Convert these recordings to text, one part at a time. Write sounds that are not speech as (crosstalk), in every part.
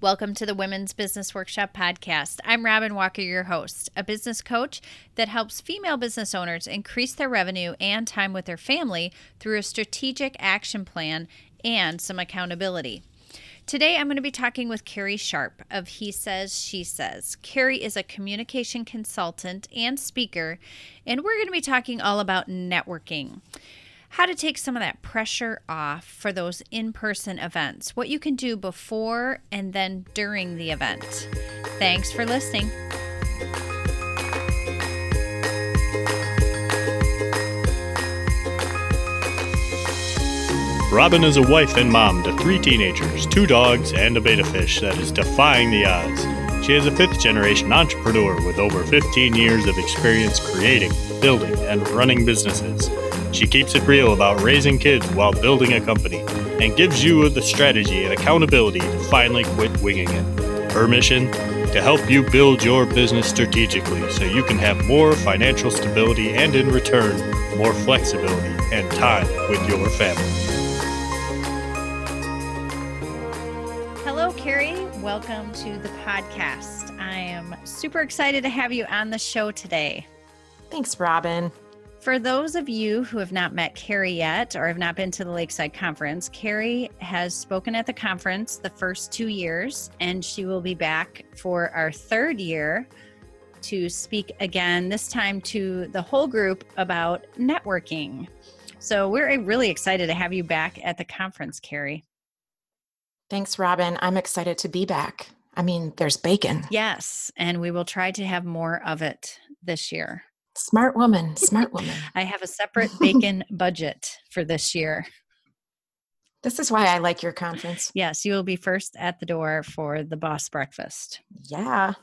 Welcome to the Women's Business Workshop podcast. I'm Robin Walker, your host, a business coach that helps female business owners increase their revenue and time with their family through a strategic action plan and some accountability. Today, I'm going to be talking with Carrie Sharp of He Says, She Says. Carrie is a communication consultant and speaker, and we're going to be talking all about networking how to take some of that pressure off for those in person events, what you can do before and then during the event. Thanks for listening. Robin is a wife and mom to three teenagers, two dogs, and a beta fish that is defying the odds. She is a fifth generation entrepreneur with over 15 years of experience creating, building, and running businesses. She keeps it real about raising kids while building a company and gives you the strategy and accountability to finally quit winging it. Her mission? To help you build your business strategically so you can have more financial stability and, in return, more flexibility and time with your family. Hello, Carrie. Welcome to the podcast. I am super excited to have you on the show today. Thanks, Robin. For those of you who have not met Carrie yet or have not been to the Lakeside Conference, Carrie has spoken at the conference the first two years, and she will be back for our third year to speak again, this time to the whole group about networking. So we're uh, really excited to have you back at the conference, Carrie. Thanks, Robin. I'm excited to be back. I mean, there's bacon. Yes, and we will try to have more of it this year. Smart woman, (laughs) smart woman. I have a separate (laughs) bacon budget for this year. This is why I like your conference. Yes, you will be first at the door for the boss breakfast. Yeah.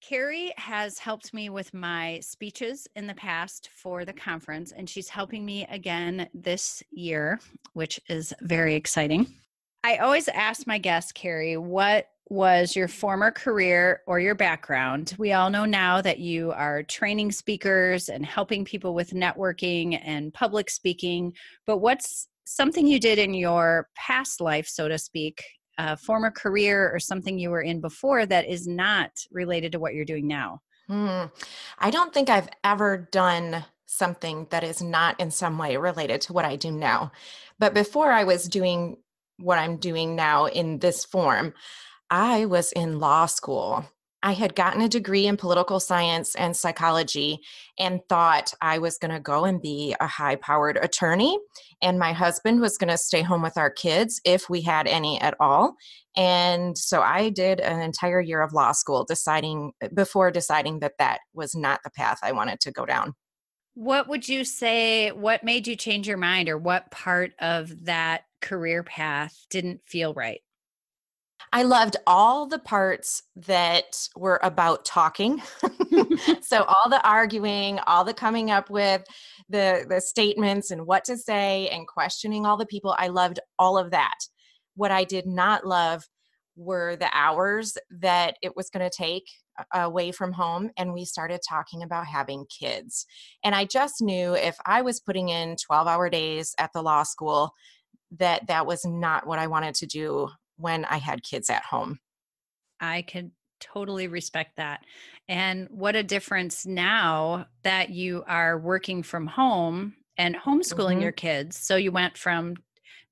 Carrie has helped me with my speeches in the past for the conference, and she's helping me again this year, which is very exciting. I always ask my guests, Carrie, what was your former career or your background. We all know now that you are training speakers and helping people with networking and public speaking, but what's something you did in your past life, so to speak, a former career or something you were in before that is not related to what you're doing now? Hmm. I don't think I've ever done something that is not in some way related to what I do now. But before I was doing what I'm doing now in this form, I was in law school. I had gotten a degree in political science and psychology and thought I was going to go and be a high powered attorney. And my husband was going to stay home with our kids if we had any at all. And so I did an entire year of law school deciding before deciding that that was not the path I wanted to go down. What would you say? What made you change your mind, or what part of that career path didn't feel right? I loved all the parts that were about talking. (laughs) (laughs) so all the arguing, all the coming up with the the statements and what to say and questioning all the people. I loved all of that. What I did not love were the hours that it was going to take uh, away from home and we started talking about having kids. And I just knew if I was putting in 12-hour days at the law school that that was not what I wanted to do when I had kids at home. I can totally respect that. And what a difference now that you are working from home and homeschooling mm-hmm. your kids. So you went from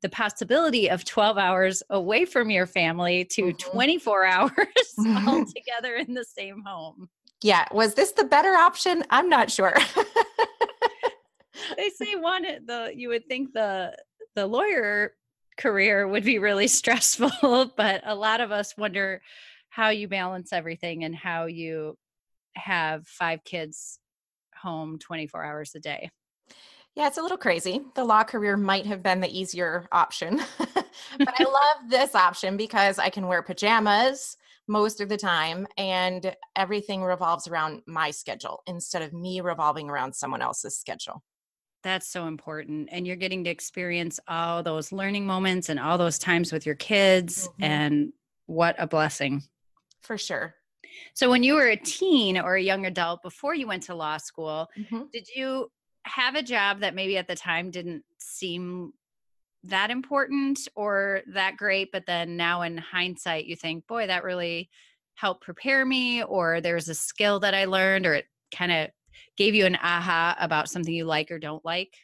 the possibility of 12 hours away from your family to mm-hmm. 24 (laughs) hours all (laughs) together in the same home. Yeah. Was this the better option? I'm not sure. they say one the you would think the the lawyer career would be really (laughs) stressful, but a lot of us wonder how you balance everything and how you have five kids home 24 hours a day. Yeah, it's a little crazy. The law career might have been the easier option, (laughs) but I (laughs) love this option because I can wear pajamas most of the time and everything revolves around my schedule instead of me revolving around someone else's schedule. That's so important. And you're getting to experience all those learning moments and all those times with your kids. Mm-hmm. And what a blessing. For sure. So, when you were a teen or a young adult before you went to law school, mm-hmm. did you have a job that maybe at the time didn't seem that important or that great but then now in hindsight you think boy that really helped prepare me or there's a skill that i learned or it kind of gave you an aha about something you like or don't like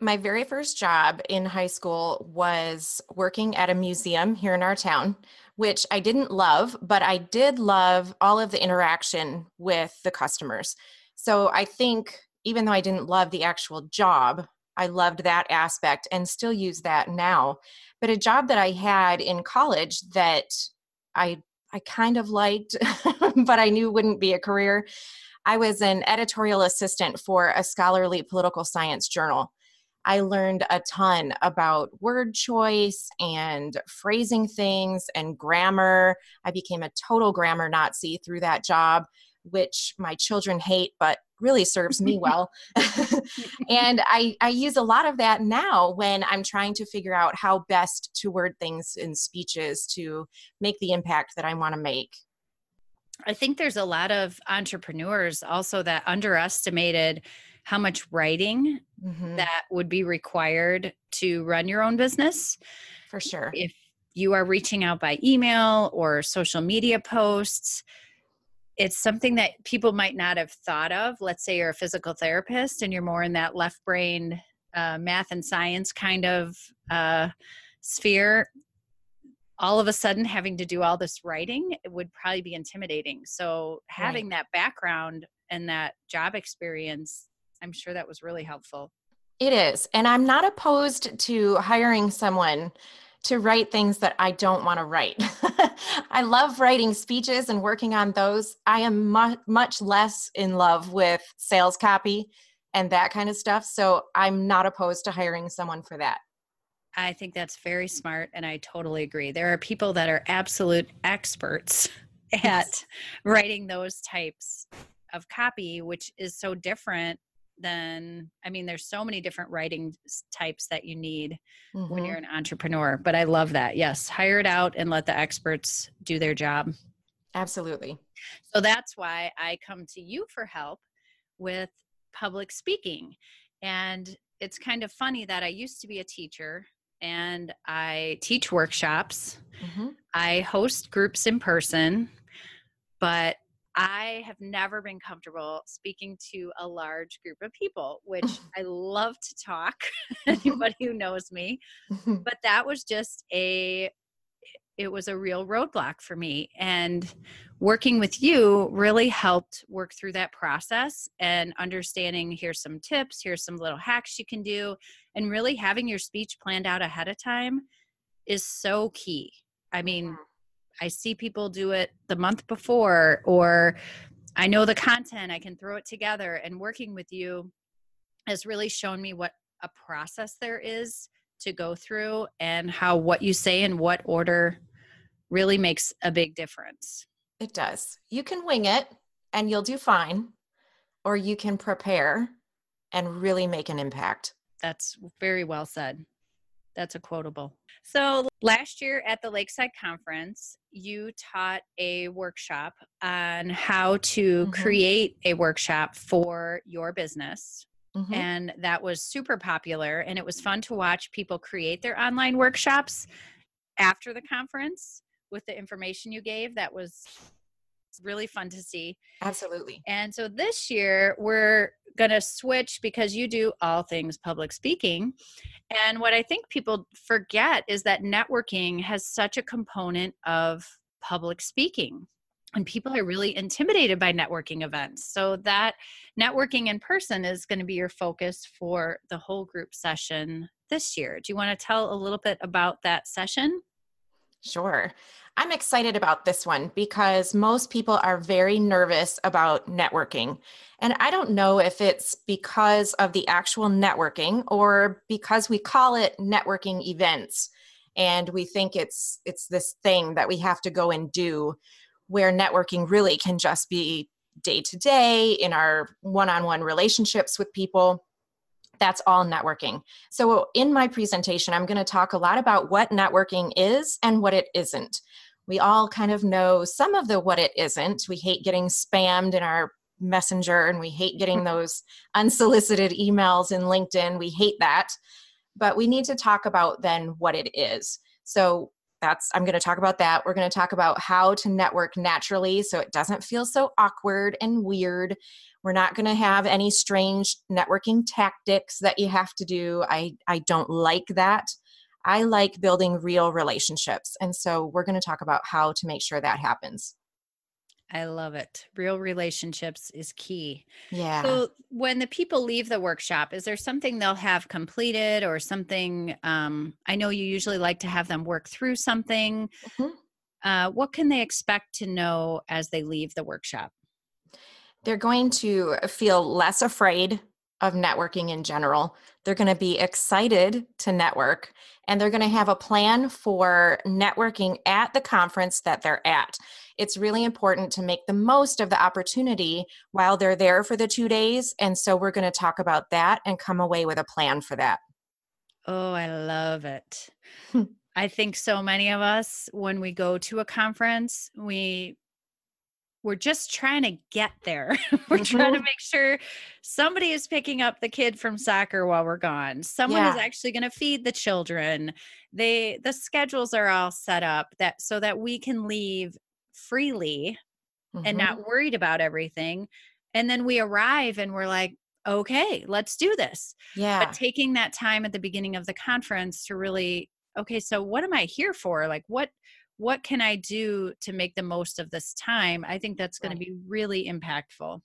my very first job in high school was working at a museum here in our town which i didn't love but i did love all of the interaction with the customers so i think even though i didn't love the actual job I loved that aspect and still use that now. But a job that I had in college that I I kind of liked, (laughs) but I knew wouldn't be a career. I was an editorial assistant for a scholarly political science journal. I learned a ton about word choice and phrasing things and grammar. I became a total grammar Nazi through that job, which my children hate, but really serves me (laughs) well. and I, I use a lot of that now when I'm trying to figure out how best to word things in speeches to make the impact that I want to make. I think there's a lot of entrepreneurs also that underestimated how much writing mm-hmm. that would be required to run your own business. For sure. If you are reaching out by email or social media posts, it's something that people might not have thought of. Let's say you're a physical therapist and you're more in that left brain uh, math and science kind of uh, sphere. All of a sudden, having to do all this writing it would probably be intimidating. So, having right. that background and that job experience, I'm sure that was really helpful. It is. And I'm not opposed to hiring someone to write things that I don't want to write. (laughs) I love writing speeches and working on those. I am mu- much less in love with sales copy and that kind of stuff. So I'm not opposed to hiring someone for that. I think that's very smart and I totally agree. There are people that are absolute experts (laughs) at yes. writing those types of copy, which is so different than, i mean there's so many different writing types that you need mm-hmm. when you're an entrepreneur but i love that yes hire it out and let the experts do their job absolutely so that's why i come to you for help with public speaking and it's kind of funny that i used to be a teacher and i teach workshops mm-hmm. i host groups in person but I have never been comfortable speaking to a large group of people, which (laughs) I love to talk, (laughs) anybody who knows me. But that was just a it was a real roadblock for me and working with you really helped work through that process and understanding here's some tips here's some little hacks you can do and really having your speech planned out ahead of time is so key i mean. I see people do it the month before, or I know the content, I can throw it together. And working with you has really shown me what a process there is to go through and how what you say in what order really makes a big difference. It does. You can wing it and you'll do fine, or you can prepare and really make an impact. That's very well said. That's a quotable. So, last year at the Lakeside Conference, you taught a workshop on how to mm-hmm. create a workshop for your business. Mm-hmm. And that was super popular. And it was fun to watch people create their online workshops after the conference with the information you gave. That was really fun to see. Absolutely. And so this year, we're going to switch because you do all things public speaking. And what I think people forget is that networking has such a component of public speaking. And people are really intimidated by networking events. So, that networking in person is going to be your focus for the whole group session this year. Do you want to tell a little bit about that session? Sure. I'm excited about this one because most people are very nervous about networking. And I don't know if it's because of the actual networking or because we call it networking events and we think it's it's this thing that we have to go and do where networking really can just be day to day in our one-on-one relationships with people that's all networking. So, in my presentation, I'm going to talk a lot about what networking is and what it isn't. We all kind of know some of the what it isn't. We hate getting spammed in our messenger and we hate getting (laughs) those unsolicited emails in LinkedIn. We hate that. but we need to talk about then what it is. So that's I'm going to talk about that. We're going to talk about how to network naturally so it doesn't feel so awkward and weird. We're not going to have any strange networking tactics that you have to do. I I don't like that. I like building real relationships. And so we're going to talk about how to make sure that happens. I love it. Real relationships is key. Yeah. So when the people leave the workshop, is there something they'll have completed or something? Um, I know you usually like to have them work through something. Mm-hmm. Uh, what can they expect to know as they leave the workshop? They're going to feel less afraid of networking in general. They're going to be excited to network and they're going to have a plan for networking at the conference that they're at. It's really important to make the most of the opportunity while they're there for the two days. And so we're going to talk about that and come away with a plan for that. Oh, I love it. (laughs) I think so many of us, when we go to a conference, we we're just trying to get there. (laughs) we're mm-hmm. trying to mm-hmm. make sure somebody is picking up the kid from soccer while we're gone. Someone yeah. is actually going to feed the children. They the schedules are all set up that so that we can leave freely mm-hmm. and not worried about everything. And then we arrive and we're like, okay, let's do this. Yeah. But taking that time at the beginning of the conference to really, okay, so what am I here for? Like what what can I do to make the most of this time? I think that's going right. to be really impactful.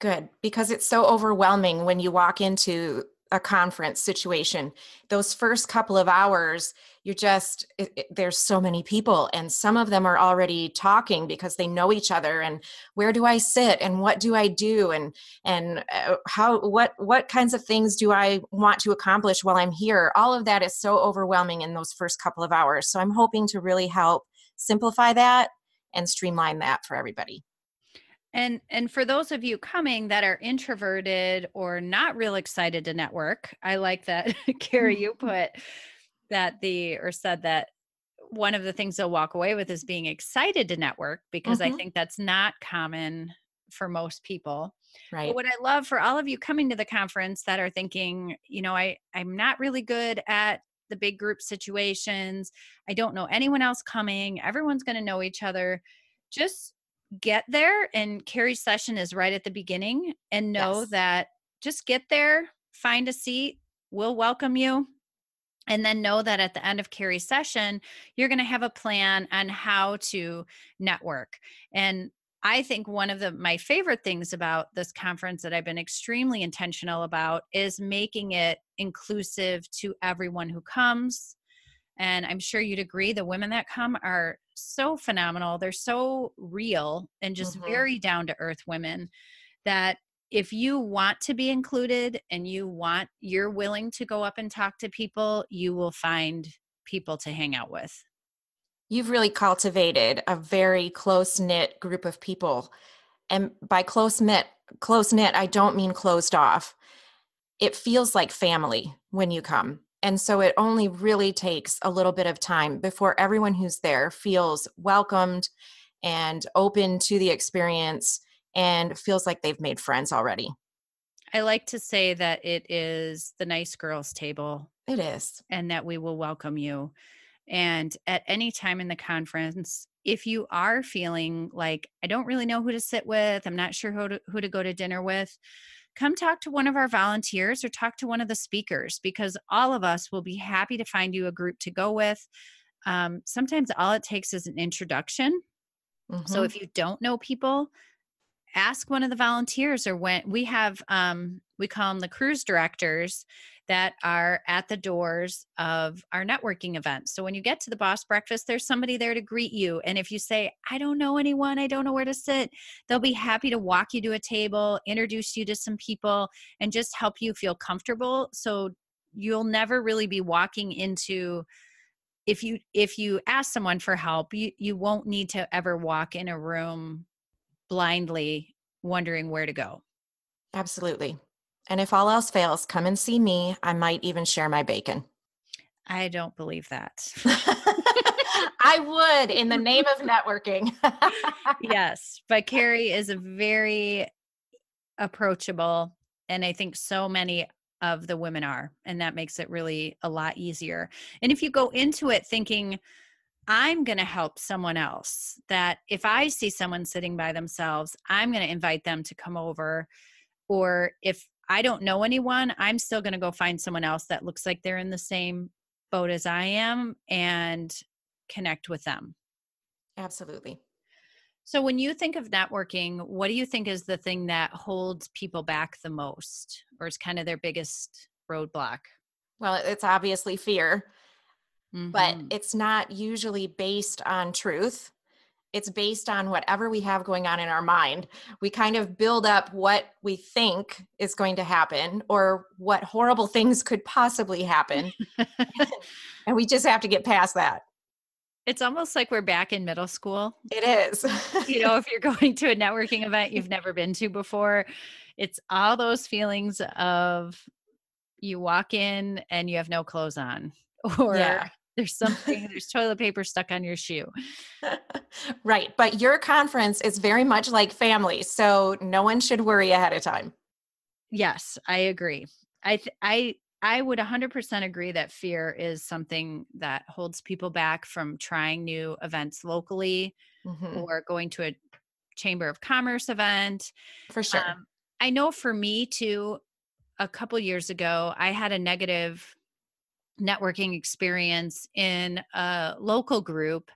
Good, because it's so overwhelming when you walk into a conference situation. Those first couple of hours you're just it, it, there's so many people and some of them are already talking because they know each other and where do i sit and what do i do and and uh, how what what kinds of things do i want to accomplish while i'm here? All of that is so overwhelming in those first couple of hours. So i'm hoping to really help simplify that and streamline that for everybody. And and for those of you coming that are introverted or not real excited to network, I like that (laughs) Carrie you put that the or said that one of the things they'll walk away with is being excited to network because mm-hmm. I think that's not common for most people. Right. But what I love for all of you coming to the conference that are thinking, you know, I I'm not really good at the big group situations. I don't know anyone else coming. Everyone's going to know each other. Just get there and Carrie's session is right at the beginning and know yes. that just get there, find a seat, we'll welcome you. And then know that at the end of Carrie's session, you're going to have a plan on how to network. And I think one of the my favorite things about this conference that I've been extremely intentional about is making it inclusive to everyone who comes. And I'm sure you'd agree the women that come are so phenomenal. They're so real and just mm-hmm. very down to earth women that if you want to be included and you want you're willing to go up and talk to people, you will find people to hang out with you've really cultivated a very close knit group of people. And by close knit, close knit, I don't mean closed off. It feels like family when you come. And so it only really takes a little bit of time before everyone who's there feels welcomed and open to the experience and feels like they've made friends already. I like to say that it is the nice girls table. It is. And that we will welcome you. And at any time in the conference, if you are feeling like, I don't really know who to sit with, I'm not sure who to, who to go to dinner with, come talk to one of our volunteers or talk to one of the speakers because all of us will be happy to find you a group to go with. Um, sometimes all it takes is an introduction. Mm-hmm. So if you don't know people, ask one of the volunteers or when we have um, we call them the cruise directors that are at the doors of our networking events. So when you get to the boss breakfast, there's somebody there to greet you. And if you say, I don't know anyone, I don't know where to sit, they'll be happy to walk you to a table, introduce you to some people, and just help you feel comfortable. So you'll never really be walking into if you if you ask someone for help you you won't need to ever walk in a room blindly wondering where to go absolutely and if all else fails, come and see me. I might even share my bacon. I don't believe that. (laughs) I would in the name of networking. (laughs) yes, but Carrie is a very approachable and I think so many of the women are. And that makes it really a lot easier. And if you go into it thinking, I'm going to help someone else, that if I see someone sitting by themselves, I'm going to invite them to come over. Or if I don't know anyone, I'm still going to go find someone else that looks like they're in the same boat as I am and connect with them. Absolutely. So, when you think of networking, what do you think is the thing that holds people back the most or is kind of their biggest roadblock? Well, it's obviously fear, Mhm. but it's not usually based on truth. It's based on whatever we have going on in our mind. We kind of build up what we think is going to happen or what horrible things could possibly happen. (laughs) (laughs) and we just have to get past that. it's almost like we're back in middle school. It is. (laughs) You know, if you're going to a networking event you've never been to before, it's all those feelings of you walk in and you have no clothes on, or Yeah. There's something, there's toilet paper stuck on your shoe. (laughs) right. But your conference is very much like family. So no one should worry ahead of time. Yes, I agree. I th- I I would 100% agree that fear is something that holds people back from trying new events locally Mhm. or going to a chamber of commerce event. For sure. Um, I know for me too, a couple years ago, I had a negative networking experience in a local group.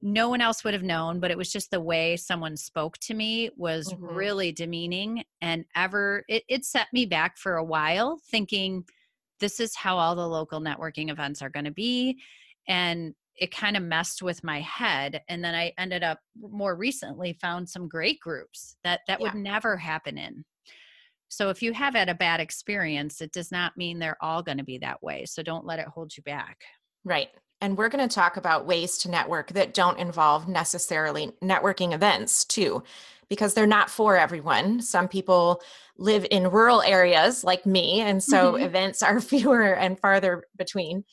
No one else would have known, but it was just the way someone spoke to me was Mhm. really demeaning and ever it, it set me back for a while thinking this is how all the local networking events are going to be. And it kind of messed with my head. And then I ended up more recently found some great groups that that would never happen in. So if you have had a bad experience, it does not mean they're all going to be that way. So don't let it hold you back. Right. And we're going to talk about ways to network that don't involve necessarily networking events, too, because they're not for everyone. Some people live in rural areas like me, and so Mhm. events are (laughs) fewer and farther between.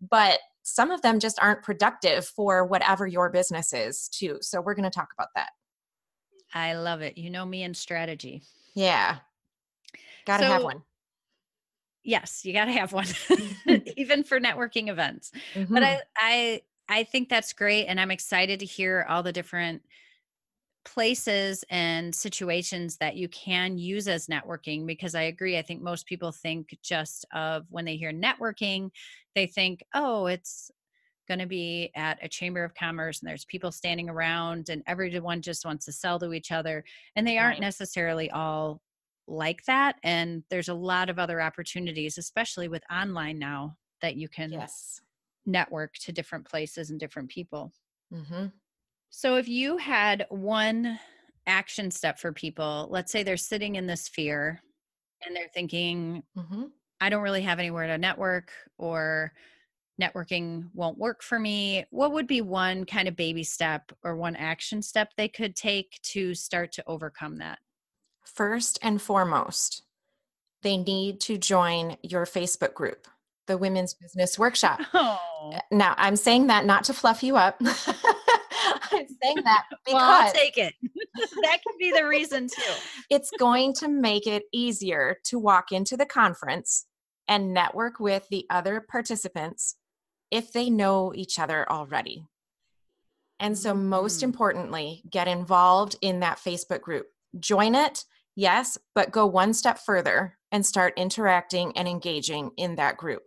But some of them just aren't productive for whatever your business is, too. So we're going to talk about that. I love it. You know me and strategy. Yeah. Got to have So- one. Yes, you got to have one, (laughs) (laughs) even for networking events. but Mhm. I, I i think that's great and i'm excited to hear all the different places and situations that you can use as networking because i agree i think most people think just of when they hear networking they think oh it's going to be at a chamber of commerce and there's people standing around and everyone just wants to sell to each other and they aren't necessarily all like that and there's a lot of other opportunities especially with online now that you can yes. network to different places and different people. hmm So if you had one action step for people, let's say they're sitting in this fear and they're thinking, hmm I don't really have anywhere to network or networking won't work for me. What would be one kind of baby step or one action step they could take to start to overcome that? First and foremost, they need to join your Facebook group, the Women's Business Workshop. (laughs) Oh, Now, I'm saying that not to fluff you up. (laughs) I'm saying that because (laughs) well, I'll take it. that could be the reason too. it's going to make it easier to walk into the conference and network with the other participants if they know each other already. And so, most Mm. importantly, get involved in that Facebook group. Join it, yes, but go one step further and start interacting and engaging in that group.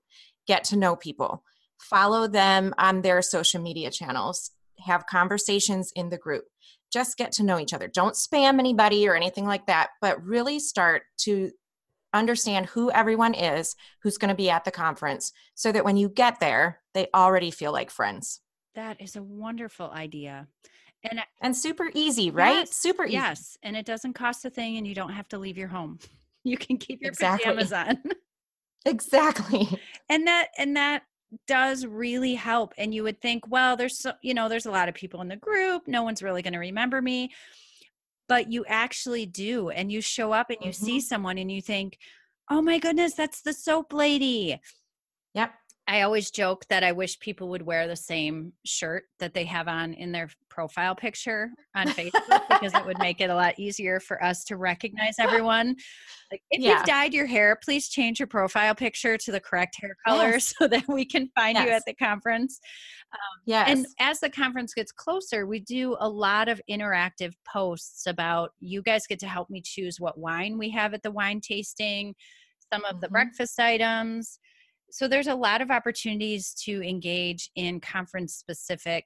Get to know people, follow them on their social media channels, have conversations in the group. Just get to know each other. Don't spam anybody or anything like that, but really start to understand who everyone is who's going to be at the conference so that when you get there, they already feel like friends. That is a wonderful idea. And And super easy, right? Yes, super easy. Yes, and it doesn't cost a thing, and you don't have to leave your home. (laughs) You can keep your Exactly. pajamas on, (laughs) Exactly. (laughs) and that and that does really help. And you would think, well, there's so, you know, there's a lot of people in the group. No one's really going to remember me, but you actually do, and you show up and you see Mhm. someone, and you think, oh my goodness, that's the soap lady. Yep. I always joke that I wish people would wear the same shirt that they have on in their profile picture on Facebook because it would make it a lot easier for us to recognize everyone. Like (laughs) if Yeah. you've dyed your hair, please change your profile picture to the correct hair color Yes. (laughs) so that we can find you at the conference. Yes. And as the conference gets closer, we do a lot of interactive posts about you guys get to help me choose what wine we have at the wine tasting, some of the Mhm. breakfast items. So there's a lot of opportunities to engage in conference specific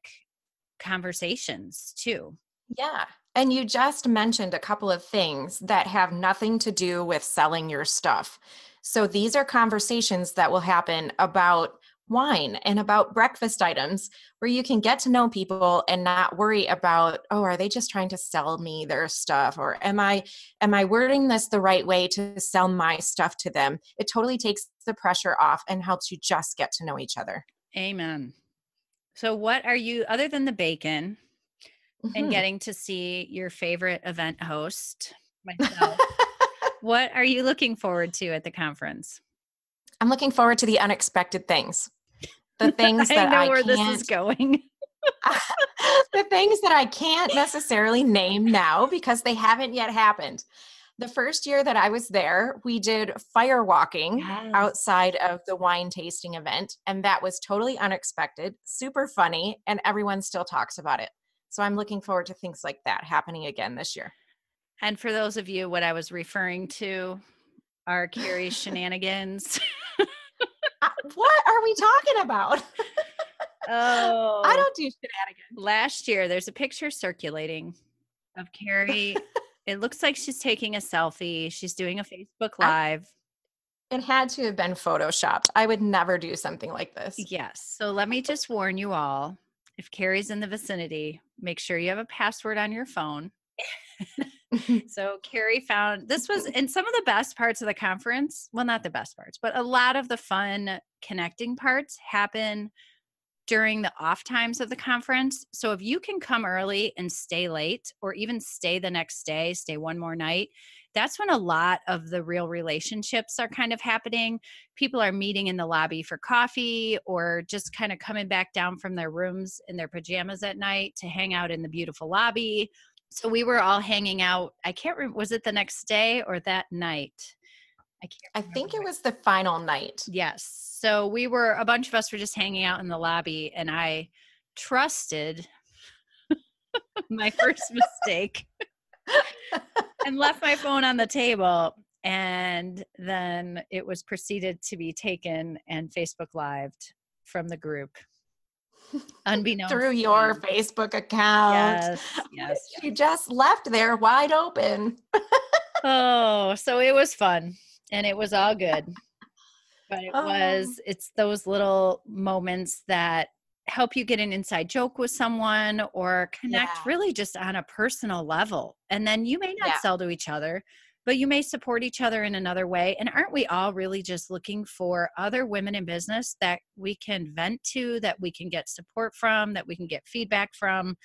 conversations too. Yeah. And you just mentioned a couple of things that have nothing to do with selling your stuff. So these are conversations that will happen about wine and about breakfast items where you can get to know people and not worry about oh are they just trying to sell me their stuff or am i am i wording this the right way to sell my stuff to them it totally takes the pressure off and helps you just get to know each other Amen. So what are you other than the bacon and Mhm. getting to see your favorite event host (laughs) myself? what are you looking forward to at the conference? I'm looking forward to the unexpected things the (laughs) things I that know i, where can't this is going. (laughs) (laughs) the things that I can't necessarily name now because they haven't yet happened. The first year that I was there, we did fire walking Yes. outside of the wine tasting event, and that was totally unexpected, super funny, and everyone still talks about it. So I'm looking forward to things like that happening again this year. And for those of you, what I was referring to are Carrie's shenanigans. What are we talking about? (laughs) oh, I don't do shenanigans. Last year, there's a picture circulating of Carrie. (laughs) it looks like she's taking a selfie. She's doing a Facebook I- Live. It had to have been photoshopped. I would never do something like this. Yes. So let me just warn you all if Carrie's in the vicinity, make sure you have a password on your phone. (laughs) (laughs) (laughs) so Carrie found this was in some of the best parts of the conference. Well, not the best parts, but a lot of the fun connecting parts happen during the off times of the conference. So if you can come early and stay late or even stay the next day, stay one more night, that's when a lot of the real relationships are kind of happening. People are meeting in the lobby for coffee or just kind of coming back down from their rooms in their pajamas at night to hang out in the beautiful lobby. So we were all hanging out. I can't remember, was it the next day or that night? I can't I think it was the final night. Yes. So we were a bunch of us were just hanging out in the lobby and I trusted (laughs) my first mistake (laughs) and left my phone on the table and then it was proceeded to be taken and Facebook lived from the group unbeknownst Through your. Facebook account. yes yes (laughs) You just left there wide open. (laughs) Oh, so it was fun and it was all good. But it Oh. was, it's those little moments that help you get an inside joke with someone or connect Yeah. really just on a personal level. And then you may not Yeah. sell to each other, but you may support each other in another way. And aren't we all really just looking for other women in business that we can vent to, that we can get support from, that we can get feedback from?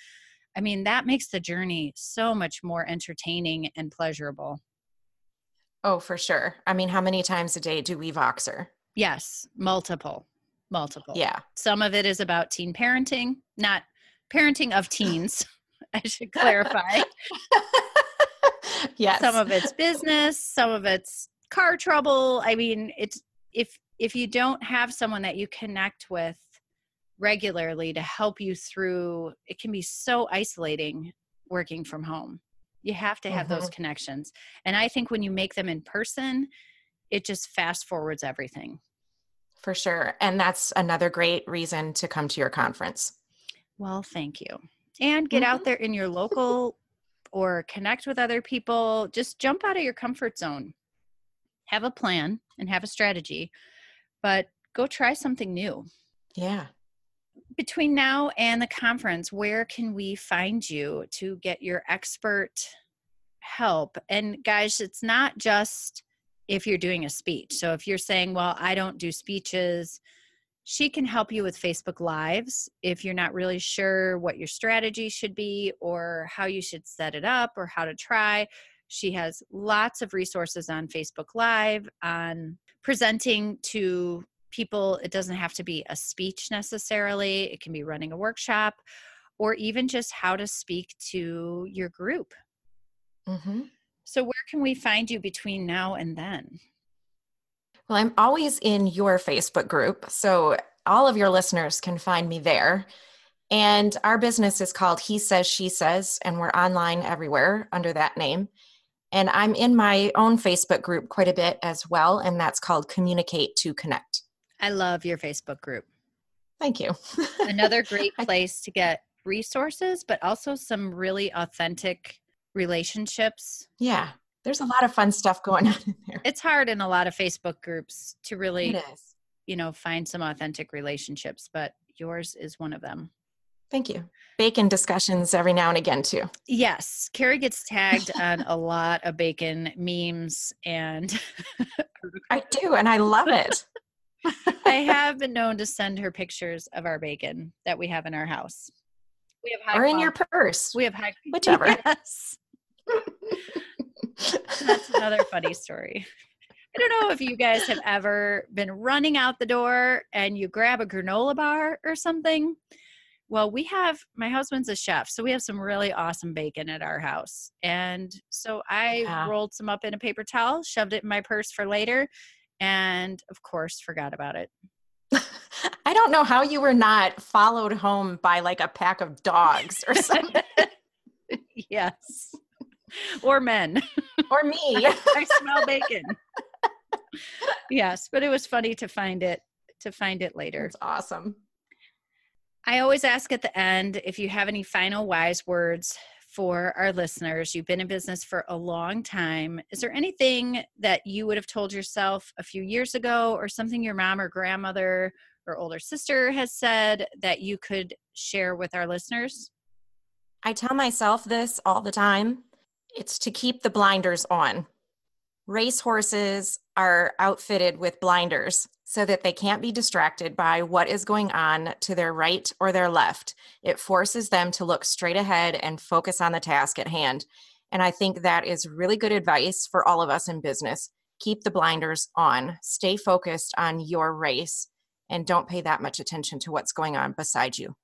I mean, that makes the journey so much more entertaining and pleasurable. Oh, for sure. I mean, how many times a day do we Voxer? Yes, multiple, multiple. Yeah. Some of it is about teen parenting, not parenting of teens. (laughs) I should (laughs) clarify. (laughs) yes. Some of it's business, some of it's car trouble. I mean, it's if if you don't have someone that you connect with regularly to help you through, it can be so isolating working from home. You have to have those connections. And I think when you make them in person, it just fast forwards everything. for sure. And that's another great reason to come to your conference. Well, thank you. And get out Mhm. there in your local or connect with other people. Just jump out of your comfort zone. Have a plan and have a strategy, but go try something new. Yeah. Between now and the conference, where can we find you to get your expert help? And guys, it's not just if you're doing a speech. So if you're saying, well, I don't do speeches, she can help you with Facebook Lives if you're not really sure what your strategy should be or how you should set it up or how to try. She has lots of resources on Facebook Live on presenting to people, it doesn't have to be a speech necessarily, it can be running a workshop or even just how to speak to your group. Mm-hmm. So, where can we find you between now and then? Well, I'm always in your Facebook group. So, all of your listeners can find me there. And our business is called He Says, She Says, and we're online everywhere under that name. And I'm in my own Facebook group quite a bit as well, and that's called Communicate to Connect. I love your Facebook group. Thank you. (laughs) Another great place to get resources, but also some really authentic relationships. Yeah, there's a lot of fun stuff going (laughs) on. (laughs) It's hard in a lot of Facebook groups to really, you know, find some authentic relationships, but yours is one of them. Thank you. Bacon discussions every now and again, too. Yes, Carrie gets tagged (laughs) on a lot of bacon memes, and (laughs) I do, and I love it. I have been known to send her pictures of our bacon that we have in our house. We have high or in your purse. we have high whichever. Yes, that's another funny story. I don't know if you guys have ever been running out the door and you grab a granola bar or something. Well, we have my husband's a chef, so we have some really awesome bacon at our house. And so I Yeah. rolled some up in a paper towel, shoved it in my purse for later, and of course forgot about it. (laughs) I don't know how you were not followed home by like a pack of dogs or (laughs) something, yes. (laughs) Or men. or me. (laughs) I smell bacon. yes, but it was funny to find it to find it later. It's awesome. I always ask at the end if you have any final wise words for our listeners. You've been in business for a long time. Is there anything that you would have told yourself a few years ago, or something your mom or grandmother or older sister has said that you could share with our listeners? I tell myself this all the time it's to keep the blinders on. Racehorses are outfitted with blinders so that they can't be distracted by what is going on to their right or their left. It forces them to look straight ahead and focus on the task at hand. And I think that is really good advice for all of us in business. Keep the blinders on, stay focused on your race, and don't pay that much attention to what's going on beside you.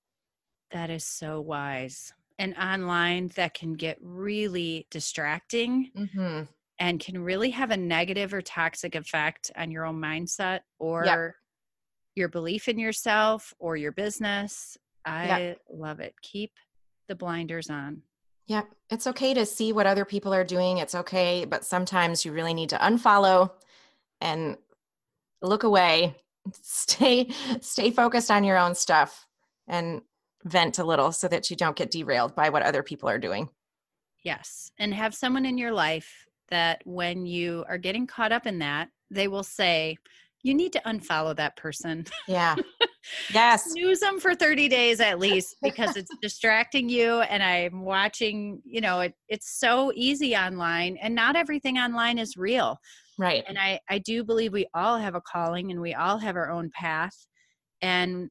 That is so wise. And online, that can get really distracting Mm-hmm. and can really have a negative or toxic effect on your own mindset or your belief in yourself or your business. I love it. Keep the blinders on. Yep. It's okay to see what other people are doing. It's okay, but sometimes you really need to unfollow and look away. (laughs) Stay stay focused on your own stuff and vent a little so that you don't get derailed by what other people are doing. Yes. And have someone in your life that when you are getting caught up in that, they will say, you need to unfollow that person. (laughs) Yeah. (laughs) yes. Snooze them for 30 days at least (laughs) because it's distracting you. And I'm watching, you know, it, it's so easy online and not everything online is real. Right. And I, I do believe we all have a calling and we all have our own path. And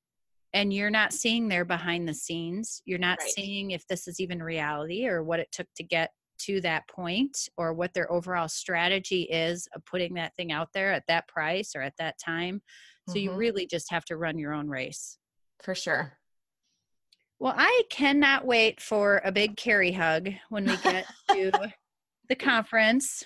and you're not seeing their behind the scenes. You're not Right. seeing if this is even reality or what it took to get to that point or what their overall strategy is of putting that thing out there at that price or at that time. So you Mhm. really just have to run your own race. For sure. Well, I cannot wait for a big Carrie hug when we get (laughs) to the conference.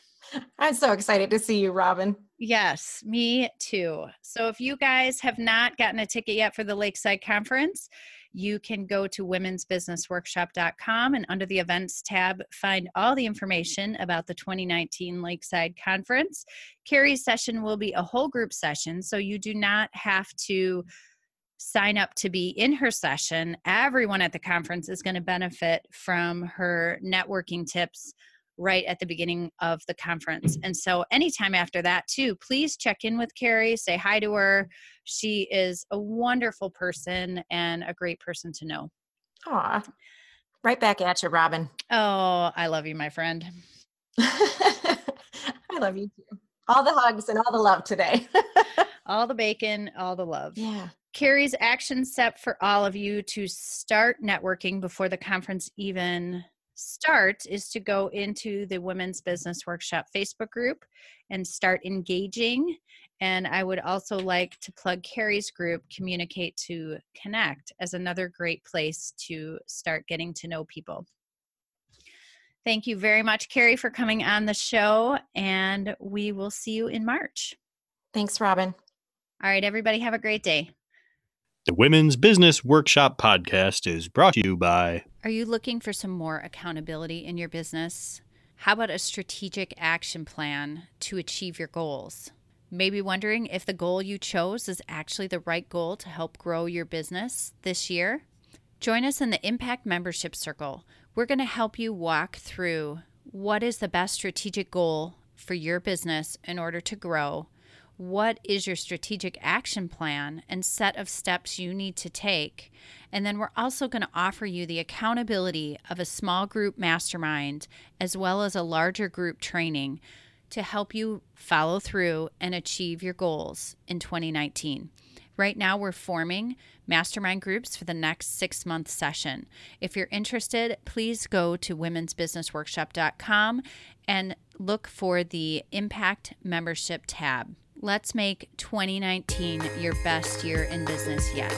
I'm so excited to see you, Robin. Yes, me too. So if you guys have not gotten a ticket yet for the Lakeside Conference, you can go to womensbusinessworkshop.com and under the events tab, find all the information about the 2019 Lakeside Conference. Carrie's session will be a whole group session, so you do not have to sign up to be in her session. Everyone at the conference is going to benefit from her networking tips right at the beginning of the conference. Mm-hmm. And so, anytime after that, too, please check in with Carrie, say hi to her. She is a wonderful person and a great person to know. Aw. Right back at you, Robin. Oh, I love you, my friend. (laughs) I love you too. All the hugs and all the love today. (laughs) All the bacon, all the love. yeah. Carrie's action step for all of you to start networking before the conference even start is to go into the Women's Business Workshop Facebook group and start engaging. And I would also like to plug Carrie's group, Communicate to Connect, as another great place to start getting to know people. Thank you very much, Carrie, for coming on the show, and we will see you in March. Thanks, Robin. All right, everybody, have a great day. The Women's Business Workshop podcast is brought to you by. Are you looking for some more accountability in your business? How about a strategic action plan to achieve your goals? Maybe wondering if the goal you chose is actually the right goal to help grow your business this year? Join us in the Impact Membership Circle. We're going to help you walk through what is the best strategic goal for your business in order to grow what is your strategic action plan and set of steps you need to take. And then we're also going to offer you the accountability of a small group mastermind as well as a larger group training to help you follow through and achieve your goals in 2019. Right now, we're forming mastermind groups for the next six month session. If you're interested, please go to womensbusinessworkshop.com and look for the Impact Membership tab. Let's make 2019 your best year in business yet.